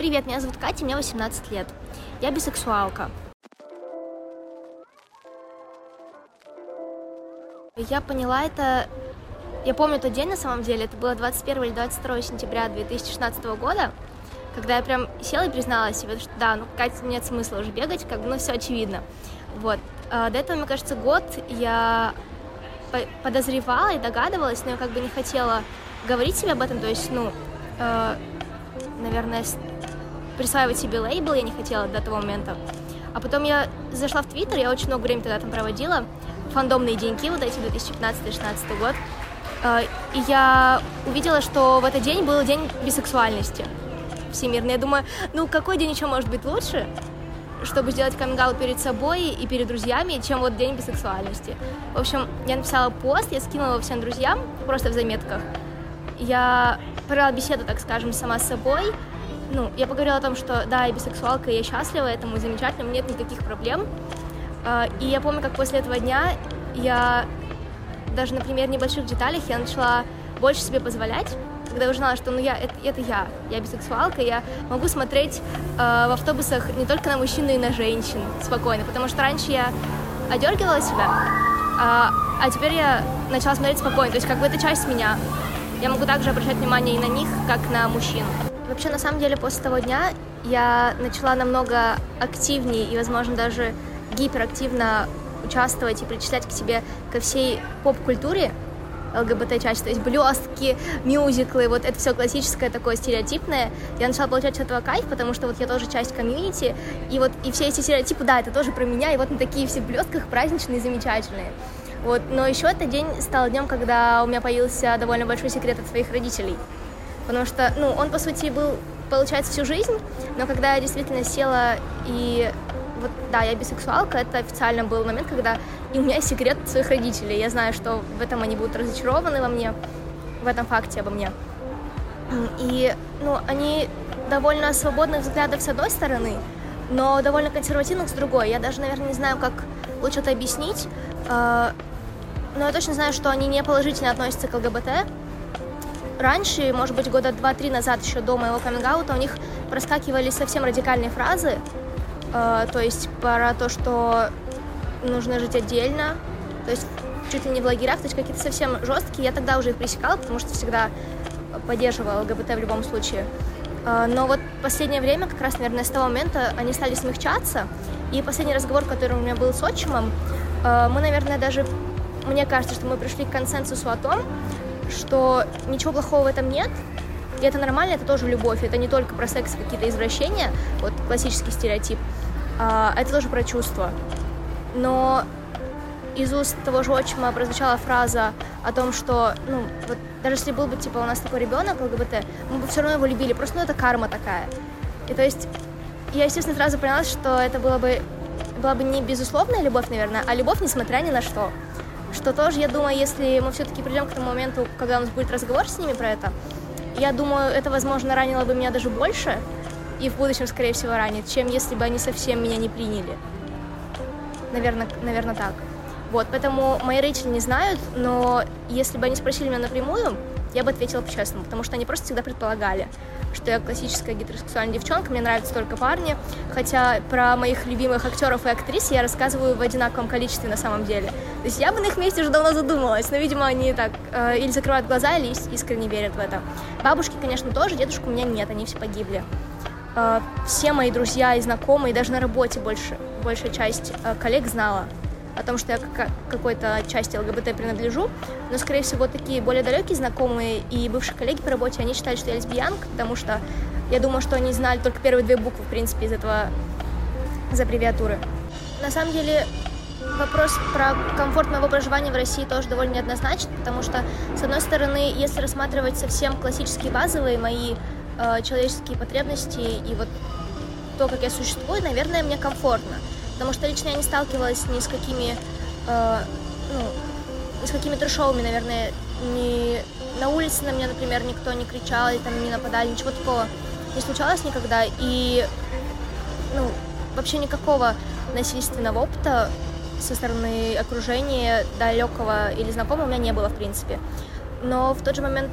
Привет, меня зовут Катя, мне 18 лет. Я бисексуалка. Я поняла это... Я помню тот день, на самом деле, это было 21 или 22 сентября 2016 года, когда я прям села и призналась себе, что да, ну, Катя, нет смысла уже бегать, как бы, ну, все очевидно. Вот. А, до этого, мне кажется, год я подозревала и догадывалась, но я как бы не хотела говорить себе об этом, то есть, ну, э, наверное, присваивать себе лейбл я не хотела до того момента. А потом я зашла в Твиттер, я очень много времени тогда там проводила, фандомные деньки, вот эти 2015-2016 год, э, и я увидела, что в этот день был день бисексуальности всемирный. Я думаю, ну какой день еще может быть лучше, чтобы сделать каминг перед собой и перед друзьями, чем вот день бисексуальности. В общем, я написала пост, я скинула его всем друзьям, просто в заметках. Я провела беседу, так скажем, сама с собой. Ну, я поговорила о том, что да, я бисексуалка, я счастлива, этому замечательно, нет никаких проблем. А, и я помню, как после этого дня я даже, например, небольших деталях я начала больше себе позволять, когда я узнала, что ну я это, это я, я бисексуалка, я могу смотреть э, в автобусах не только на мужчин, но и на женщин спокойно, потому что раньше я одергивала себя, а, а теперь я начала смотреть спокойно, то есть как бы это часть меня. Я могу также обращать внимание и на них, как на мужчин. Вообще, на самом деле, после того дня я начала намного активнее и, возможно, даже гиперактивно участвовать и причислять к себе ко всей поп-культуре, ЛГБТ-часть, то есть блестки, мюзиклы, вот это все классическое такое стереотипное. Я начала получать от этого кайф, потому что вот я тоже часть комьюнити, и вот и все эти стереотипы, да, это тоже про меня, и вот на такие все блестках праздничные, замечательные. Вот, но еще этот день стал днем, когда у меня появился довольно большой секрет от своих родителей. Потому что, ну, он, по сути, был, получается, всю жизнь, но когда я действительно села и вот, да, я бисексуалка, это официально был момент, когда и у меня есть секрет своих родителей. Я знаю, что в этом они будут разочарованы во мне, в этом факте обо мне. И, ну, они довольно свободных взглядов с одной стороны, но довольно консервативных с другой. Я даже, наверное, не знаю, как лучше это объяснить, а, но я точно знаю, что они не положительно относятся к ЛГБТ. Раньше, может быть, года два-три назад, еще до моего каминг у них проскакивали совсем радикальные фразы, а, то есть про то, что нужно жить отдельно, то есть чуть ли не в лагерях, то есть какие-то совсем жесткие. Я тогда уже их пресекала, потому что всегда поддерживала ЛГБТ в любом случае. А, но вот последнее время, как раз, наверное, с того момента они стали смягчаться. И последний разговор, который у меня был с отчимом, а, мы, наверное, даже, мне кажется, что мы пришли к консенсусу о том, что ничего плохого в этом нет, и это нормально, это тоже любовь, это не только про секс, какие-то извращения, вот классический стереотип, а это тоже про чувства. Но из уст того же отчима прозвучала фраза о том, что, ну, вот даже если был бы, типа, у нас такой ребенок ЛГБТ, мы бы все равно его любили, просто, ну, это карма такая. И то есть я, естественно, сразу поняла, что это было бы, была бы не безусловная любовь, наверное, а любовь, несмотря ни на что. Что тоже, я думаю, если мы все-таки придем к тому моменту, когда у нас будет разговор с ними про это, я думаю, это, возможно, ранило бы меня даже больше, и в будущем, скорее всего, ранит, чем если бы они совсем меня не приняли. Наверное, наверное так. Вот, поэтому мои родители не знают, но если бы они спросили меня напрямую, я бы ответила по-честному, потому что они просто всегда предполагали, что я классическая гетеросексуальная девчонка, мне нравятся только парни, хотя про моих любимых актеров и актрис я рассказываю в одинаковом количестве на самом деле. То есть я бы на их месте уже давно задумалась, но, видимо, они так э, или закрывают глаза, или искренне верят в это. Бабушки, конечно, тоже, дедушку у меня нет, они все погибли. Э, все мои друзья и знакомые, даже на работе больше, большая часть э, коллег знала о том, что я к какой-то части ЛГБТ принадлежу, но, скорее всего, такие более далекие знакомые и бывшие коллеги по работе, они считают, что я лесбиянка, потому что я думаю, что они знали только первые две буквы, в принципе, из этого, из аббревиатуры. На самом деле, вопрос про комфорт моего проживания в России тоже довольно неоднозначен, потому что, с одной стороны, если рассматривать совсем классические базовые мои э, человеческие потребности и вот то, как я существую, наверное, мне комфортно потому что лично я не сталкивалась ни с какими, э, ну, ни с какими трешовыми, наверное, ни на улице на меня, например, никто не кричал или там не нападали, ничего такого не случалось никогда, и, ну, вообще никакого насильственного опыта со стороны окружения далекого или знакомого у меня не было, в принципе. Но в тот же момент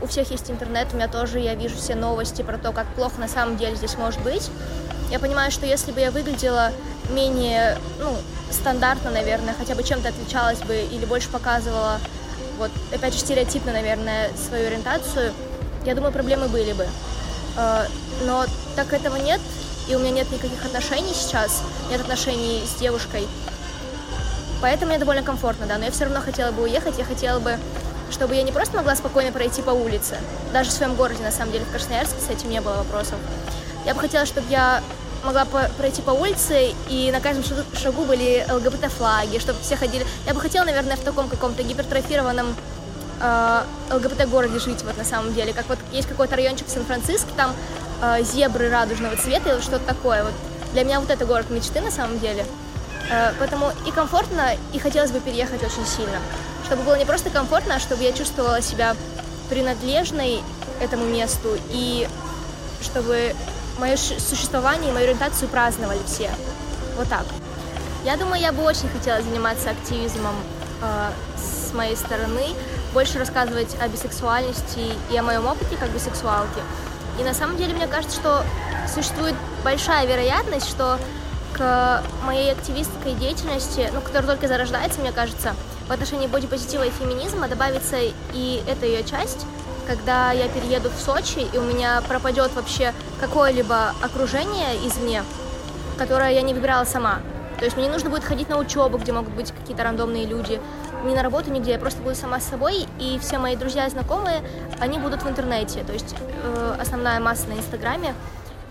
у всех есть интернет, у меня тоже, я вижу все новости про то, как плохо на самом деле здесь может быть. Я понимаю, что если бы я выглядела менее, ну, стандартно, наверное, хотя бы чем-то отличалась бы или больше показывала, вот, опять же, стереотипно, наверное, свою ориентацию, я думаю, проблемы были бы. Э, но так этого нет, и у меня нет никаких отношений сейчас, нет отношений с девушкой, поэтому мне довольно комфортно, да, но я все равно хотела бы уехать, я хотела бы, чтобы я не просто могла спокойно пройти по улице, даже в своем городе, на самом деле, в Красноярске с этим не было вопросов. Я бы хотела, чтобы я могла пройти по улице, и на каждом шагу были ЛГБТ-флаги, чтобы все ходили. Я бы хотела, наверное, в таком каком-то гипертрофированном э, ЛГБТ-городе жить, вот на самом деле. Как вот есть какой-то райончик в Сан-Франциско, там э, зебры радужного цвета или что-то такое. Вот для меня вот это город мечты на самом деле. Э, поэтому и комфортно, и хотелось бы переехать очень сильно. Чтобы было не просто комфортно, а чтобы я чувствовала себя принадлежной этому месту, и чтобы мое существование и мою ориентацию праздновали все. Вот так. Я думаю, я бы очень хотела заниматься активизмом э, с моей стороны, больше рассказывать о бисексуальности и о моем опыте как бисексуалки. И на самом деле мне кажется, что существует большая вероятность, что к моей активистской деятельности, ну, которая только зарождается, мне кажется, в отношении бодипозитива и феминизма добавится и эта ее часть, когда я перееду в Сочи, и у меня пропадет вообще какое-либо окружение извне, которое я не выбирала сама. То есть мне не нужно будет ходить на учебу, где могут быть какие-то рандомные люди, ни на работу, нигде. Я просто буду сама с собой, и все мои друзья и знакомые, они будут в интернете. То есть э, основная масса на Инстаграме.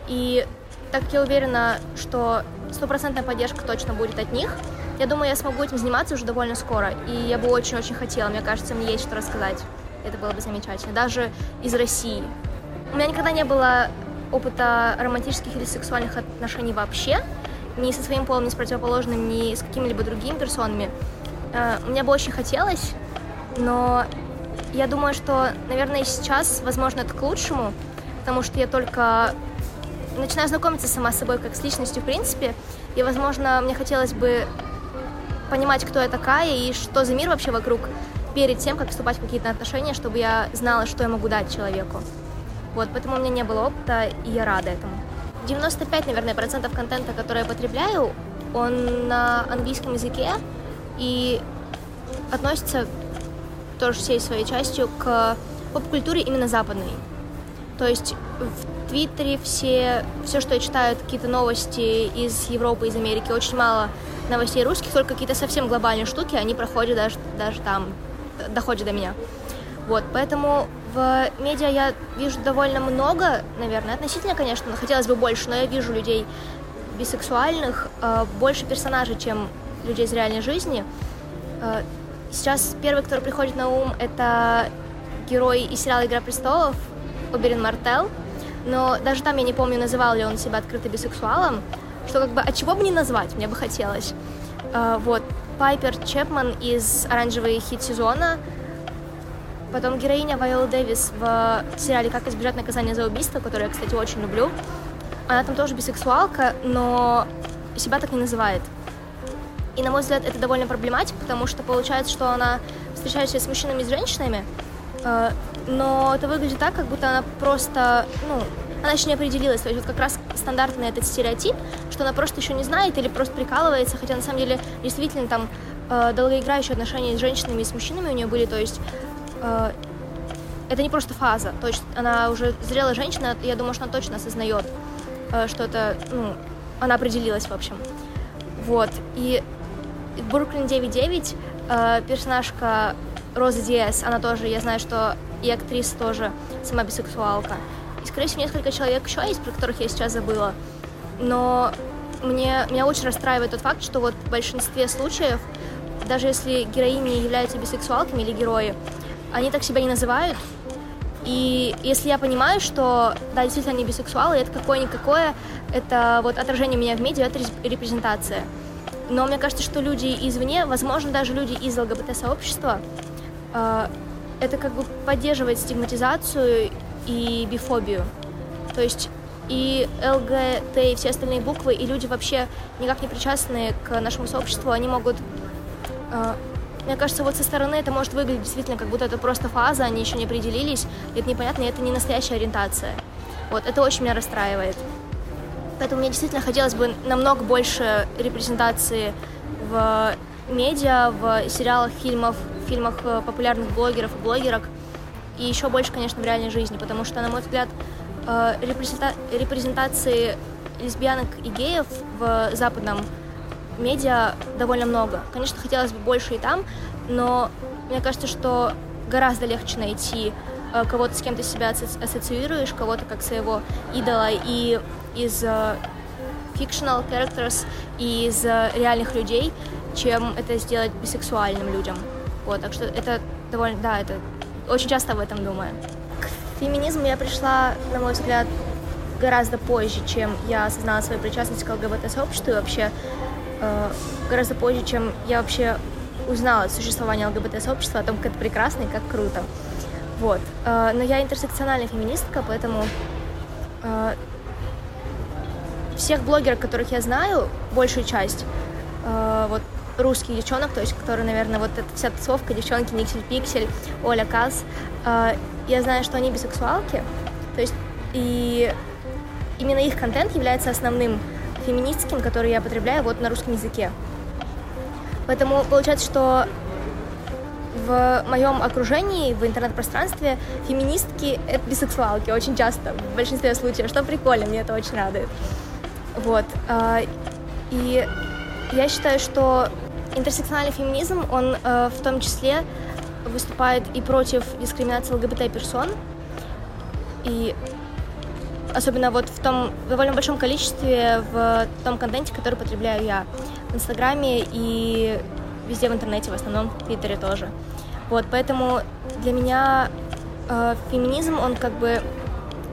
И так как я уверена, что стопроцентная поддержка точно будет от них, я думаю, я смогу этим заниматься уже довольно скоро. И я бы очень-очень хотела, мне кажется, мне есть что рассказать. Это было бы замечательно. Даже из России. У меня никогда не было опыта романтических или сексуальных отношений вообще. Ни со своим полом, ни с противоположным, ни с какими-либо другими персонами. Э, мне бы очень хотелось, но я думаю, что, наверное, сейчас, возможно, это к лучшему, потому что я только начинаю знакомиться сама с собой как с личностью в принципе, и, возможно, мне хотелось бы понимать, кто я такая и что за мир вообще вокруг, перед тем, как вступать в какие-то отношения, чтобы я знала, что я могу дать человеку. Вот, поэтому у меня не было опыта, и я рада этому. 95, наверное, процентов контента, который я потребляю, он на английском языке и относится тоже всей своей частью к поп-культуре именно западной. То есть в Твиттере все, все, что я читаю, какие-то новости из Европы, из Америки, очень мало новостей русских, только какие-то совсем глобальные штуки, они проходят даже, даже там, доходит до меня. Вот, поэтому в медиа я вижу довольно много, наверное, относительно, конечно, хотелось бы больше, но я вижу людей бисексуальных, э, больше персонажей, чем людей из реальной жизни. Э, сейчас первый, который приходит на ум, это герой из сериала «Игра престолов» Оберин Мартел, но даже там я не помню, называл ли он себя открыто бисексуалом, что как бы, от чего бы не назвать, мне бы хотелось. Э, вот, Пайпер Чепман из «Оранжевый хит сезона», потом героиня Вайола Дэвис в сериале «Как избежать наказания за убийство», который я, кстати, очень люблю. Она там тоже бисексуалка, но себя так не называет. И, на мой взгляд, это довольно проблематично, потому что получается, что она встречается с мужчинами и с женщинами, э, но это выглядит так, как будто она просто, ну, она еще не определилась. То есть вот как раз стандартный этот стереотип, что она просто еще не знает или просто прикалывается, хотя на самом деле действительно там э, долгоиграющие отношения с женщинами и с мужчинами у нее были, то есть э, это не просто фаза, то есть она уже зрелая женщина, я думаю, что она точно осознает, э, что это, ну, она определилась, в общем. Вот, и Бруклин 9.9, э, персонажка Роза Диас, она тоже, я знаю, что и актриса тоже сама бисексуалка. И, скорее всего, несколько человек еще есть, про которых я сейчас забыла. Но мне, меня очень расстраивает тот факт, что вот в большинстве случаев, даже если героини являются бисексуалками или герои, они так себя не называют. И если я понимаю, что, да, действительно, они бисексуалы, это какое-никакое, это вот отражение меня в медиа, это репрезентация. Но мне кажется, что люди извне, возможно, даже люди из ЛГБТ-сообщества, э, это как бы поддерживает стигматизацию и бифобию. То есть и ЛГТ, и все остальные буквы, и люди вообще никак не причастные к нашему сообществу, они могут э, мне кажется, вот со стороны это может выглядеть действительно, как будто это просто фаза, они еще не определились, это непонятно, и это не настоящая ориентация. Вот, это очень меня расстраивает. Поэтому мне действительно хотелось бы намного больше репрезентации в медиа, в сериалах, фильмах, фильмах э, популярных блогеров и блогерок, и еще больше, конечно, в реальной жизни, потому что, на мой взгляд, э, репрезентации лесбиянок и геев в западном медиа довольно много. Конечно, хотелось бы больше и там, но мне кажется, что гораздо легче найти э, кого-то, с кем ты себя ассоциируешь, кого-то как своего идола и из uh, fictional characters, и из реальных людей, чем это сделать бисексуальным людям. Вот, так что это довольно, да, это очень часто об этом думаю. К феминизму я пришла, на мой взгляд, гораздо позже, чем я осознала свою причастность к ЛГБТ-сообществу и вообще э, гораздо позже, чем я вообще узнала о существовании ЛГБТ-сообщества, о том, как это прекрасно и как круто. Вот. Э, но я интерсекциональная феминистка, поэтому э, всех блогеров, которых я знаю, большую часть, э, вот русских девчонок, то есть, которые, наверное, вот эта вся тусовка, девчонки, Никсель Пиксель, Оля Каз, э, я знаю, что они бисексуалки, то есть, и именно их контент является основным феминистским, который я потребляю вот на русском языке. Поэтому получается, что в моем окружении, в интернет-пространстве феминистки — это бисексуалки очень часто, в большинстве случаев, что прикольно, мне это очень радует. Вот. А, и я считаю, что интерсекциональный феминизм, он э, в том числе выступает и против дискриминации ЛГБТ-персон, и особенно вот в том довольно большом количестве в том контенте, который потребляю я в Инстаграме и везде в интернете, в основном в Твиттере тоже. Вот, поэтому для меня э, феминизм, он как бы,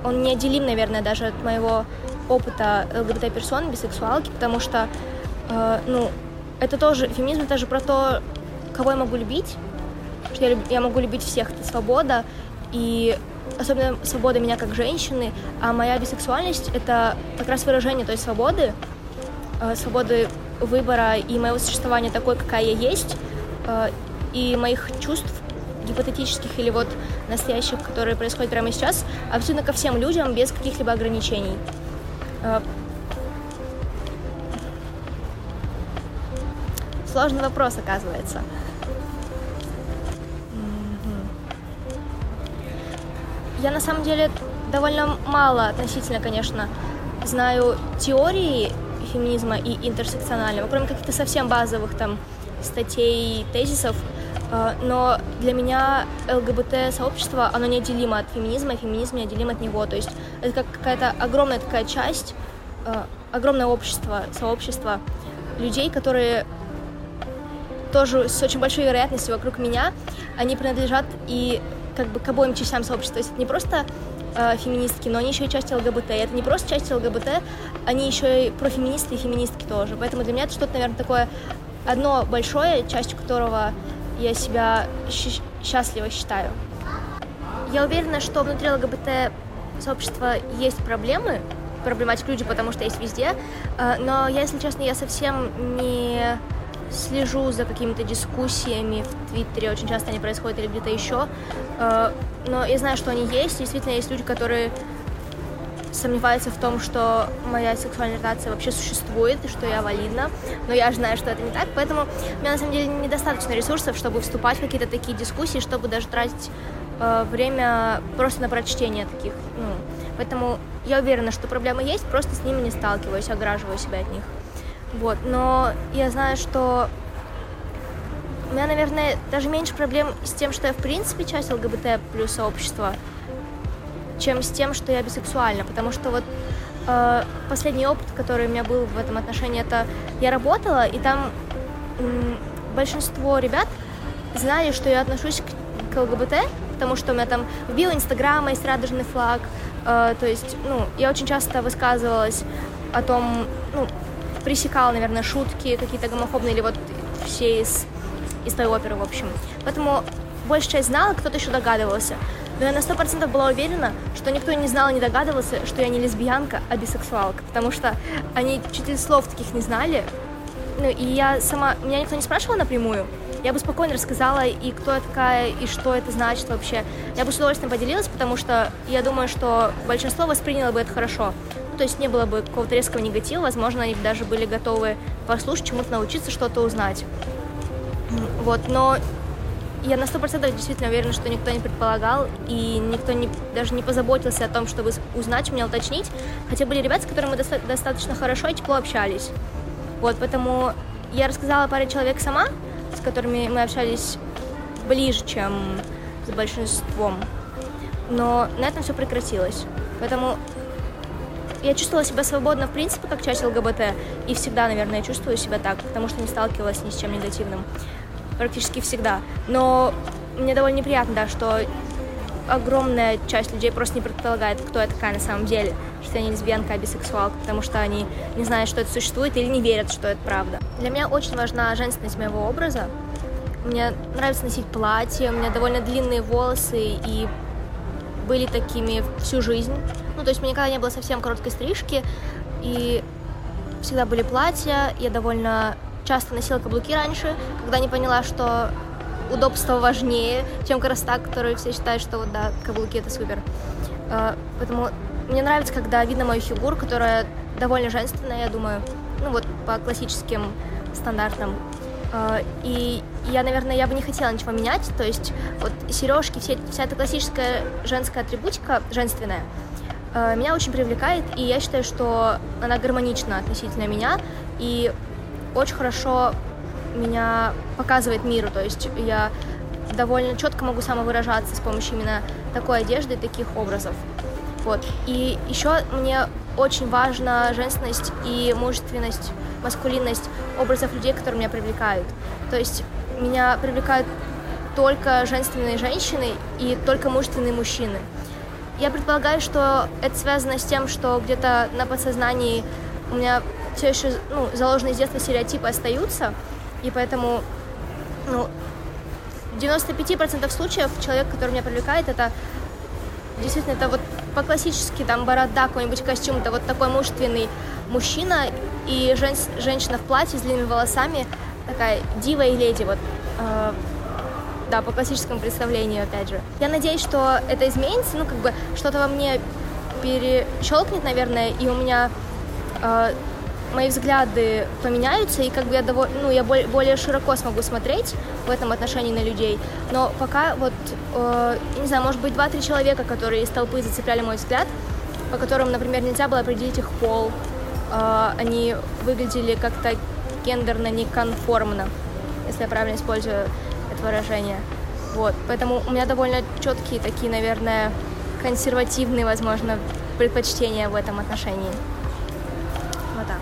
он неотделим, наверное, даже от моего опыта ЛГБТ-персон, бисексуалки, потому что, э, ну, это тоже, феминизм это же про то, кого я могу любить, что я, я могу любить всех, это свобода, и особенно свобода меня как женщины, а моя бисексуальность — это как раз выражение той свободы, э, свободы выбора и моего существования такой, какая я есть, э, и моих чувств гипотетических или вот настоящих, которые происходят прямо сейчас, абсолютно ко всем людям без каких-либо ограничений. Э, сложный вопрос, оказывается. Я на самом деле довольно мало относительно, конечно, знаю теории феминизма и интерсекционального, кроме каких-то совсем базовых там статей, тезисов, э, но для меня ЛГБТ-сообщество, оно неотделимо от феминизма, и феминизм неотделим от него. То есть это как какая-то огромная такая часть, э, огромное общество, сообщество людей, которые тоже с очень большой вероятностью вокруг меня, они принадлежат и как бы к обоим частям сообщества. То есть это не просто э, феминистки, но они еще и часть ЛГБТ. И это не просто часть ЛГБТ, они еще и профеминисты и феминистки тоже. Поэтому для меня это что-то, наверное, такое одно большое, частью которого я себя счастливо считаю. Я уверена, что внутри ЛГБТ сообщества есть проблемы, проблематик люди, потому что есть везде, э, но я, если честно, я совсем не слежу за какими-то дискуссиями в Твиттере, очень часто они происходят или где-то еще, э, но я знаю, что они есть, действительно есть люди, которые сомневаются в том, что моя сексуальная ориентация вообще существует, и что я валидна, но я знаю, что это не так, поэтому у меня на самом деле недостаточно ресурсов, чтобы вступать в какие-то такие дискуссии, чтобы даже тратить э, время просто на прочтение таких, ну, поэтому я уверена, что проблемы есть, просто с ними не сталкиваюсь, ограживаю себя от них. Вот, но я знаю, что у меня, наверное, даже меньше проблем с тем, что я в принципе часть ЛГБТ плюс сообщества, чем с тем, что я бисексуальна, потому что вот э, последний опыт, который у меня был в этом отношении, это я работала, и там э, большинство ребят знали, что я отношусь к, к ЛГБТ, потому что у меня там в био Инстаграма есть радужный флаг, э, то есть, ну, я очень часто высказывалась о том, ну, пресекала, наверное, шутки какие-то гомофобные или вот все из, из той оперы, в общем. Поэтому большая часть знала, кто-то еще догадывался. Но я на сто процентов была уверена, что никто не знал и не догадывался, что я не лесбиянка, а бисексуалка, потому что они чуть ли слов таких не знали. Ну, и я сама... Меня никто не спрашивал напрямую, я бы спокойно рассказала и кто я такая, и что это значит вообще. Я бы с удовольствием поделилась, потому что я думаю, что большинство восприняло бы это хорошо. То есть не было бы какого-то резкого негатива, возможно, они даже были готовы послушать, чему-то научиться, что-то узнать. Вот, но я на сто процентов действительно уверена, что никто не предполагал, и никто не, даже не позаботился о том, чтобы узнать, меня уточнить. Хотя были ребята, с которыми мы доста- достаточно хорошо и тепло общались. Вот, поэтому я рассказала паре человек сама, с которыми мы общались ближе, чем с большинством. Но на этом все прекратилось. Поэтому я чувствовала себя свободно, в принципе, как часть ЛГБТ. И всегда, наверное, чувствую себя так, потому что не сталкивалась ни с чем негативным. Практически всегда. Но мне довольно неприятно, да, что огромная часть людей просто не предполагает, кто я такая на самом деле, что я не лесбиянка, а бисексуалка, потому что они не знают, что это существует или не верят, что это правда. Для меня очень важна женственность моего образа. Мне нравится носить платье, у меня довольно длинные волосы и были такими всю жизнь. Ну, то есть у меня никогда не было совсем короткой стрижки, и всегда были платья, я довольно часто носила каблуки раньше, когда не поняла, что удобство важнее, чем красота, которую все считают, что вот да, каблуки это супер. А, поэтому мне нравится, когда видно мою фигуру, которая довольно женственная, я думаю, ну вот по классическим стандартам. А, и я, наверное, я бы не хотела ничего менять, то есть вот сережки, все, вся эта классическая женская атрибутика, женственная, меня очень привлекает, и я считаю, что она гармонична относительно меня, и очень хорошо меня показывает миру, то есть я довольно четко могу самовыражаться с помощью именно такой одежды и таких образов. Вот. И еще мне очень важна женственность и мужественность, маскулинность образов людей, которые меня привлекают. То есть меня привлекают только женственные женщины и только мужественные мужчины. Я предполагаю, что это связано с тем, что где-то на подсознании у меня все еще ну, заложенные с детства стереотипы остаются, и поэтому ну, в 95% случаев человек, который меня привлекает, это действительно это вот по-классически там борода, какой-нибудь костюм, это вот такой мужественный мужчина и жен, женщина в платье с длинными волосами, такая дива и леди, вот. Э, да, по классическому представлению, опять же. Я надеюсь, что это изменится, ну, как бы что-то во мне перещелкнет, наверное, и у меня э, мои взгляды поменяются, и как бы я, довольно, ну, я более широко смогу смотреть в этом отношении на людей. Но пока вот, э, не знаю, может быть, два-три человека, которые из толпы зацепляли мой взгляд, по которым, например, нельзя было определить их пол, э, они выглядели как-то гендерно неконформно, если я правильно использую это выражение. Вот, поэтому у меня довольно четкие такие, наверное, консервативные, возможно, предпочтения в этом отношении. Вот так.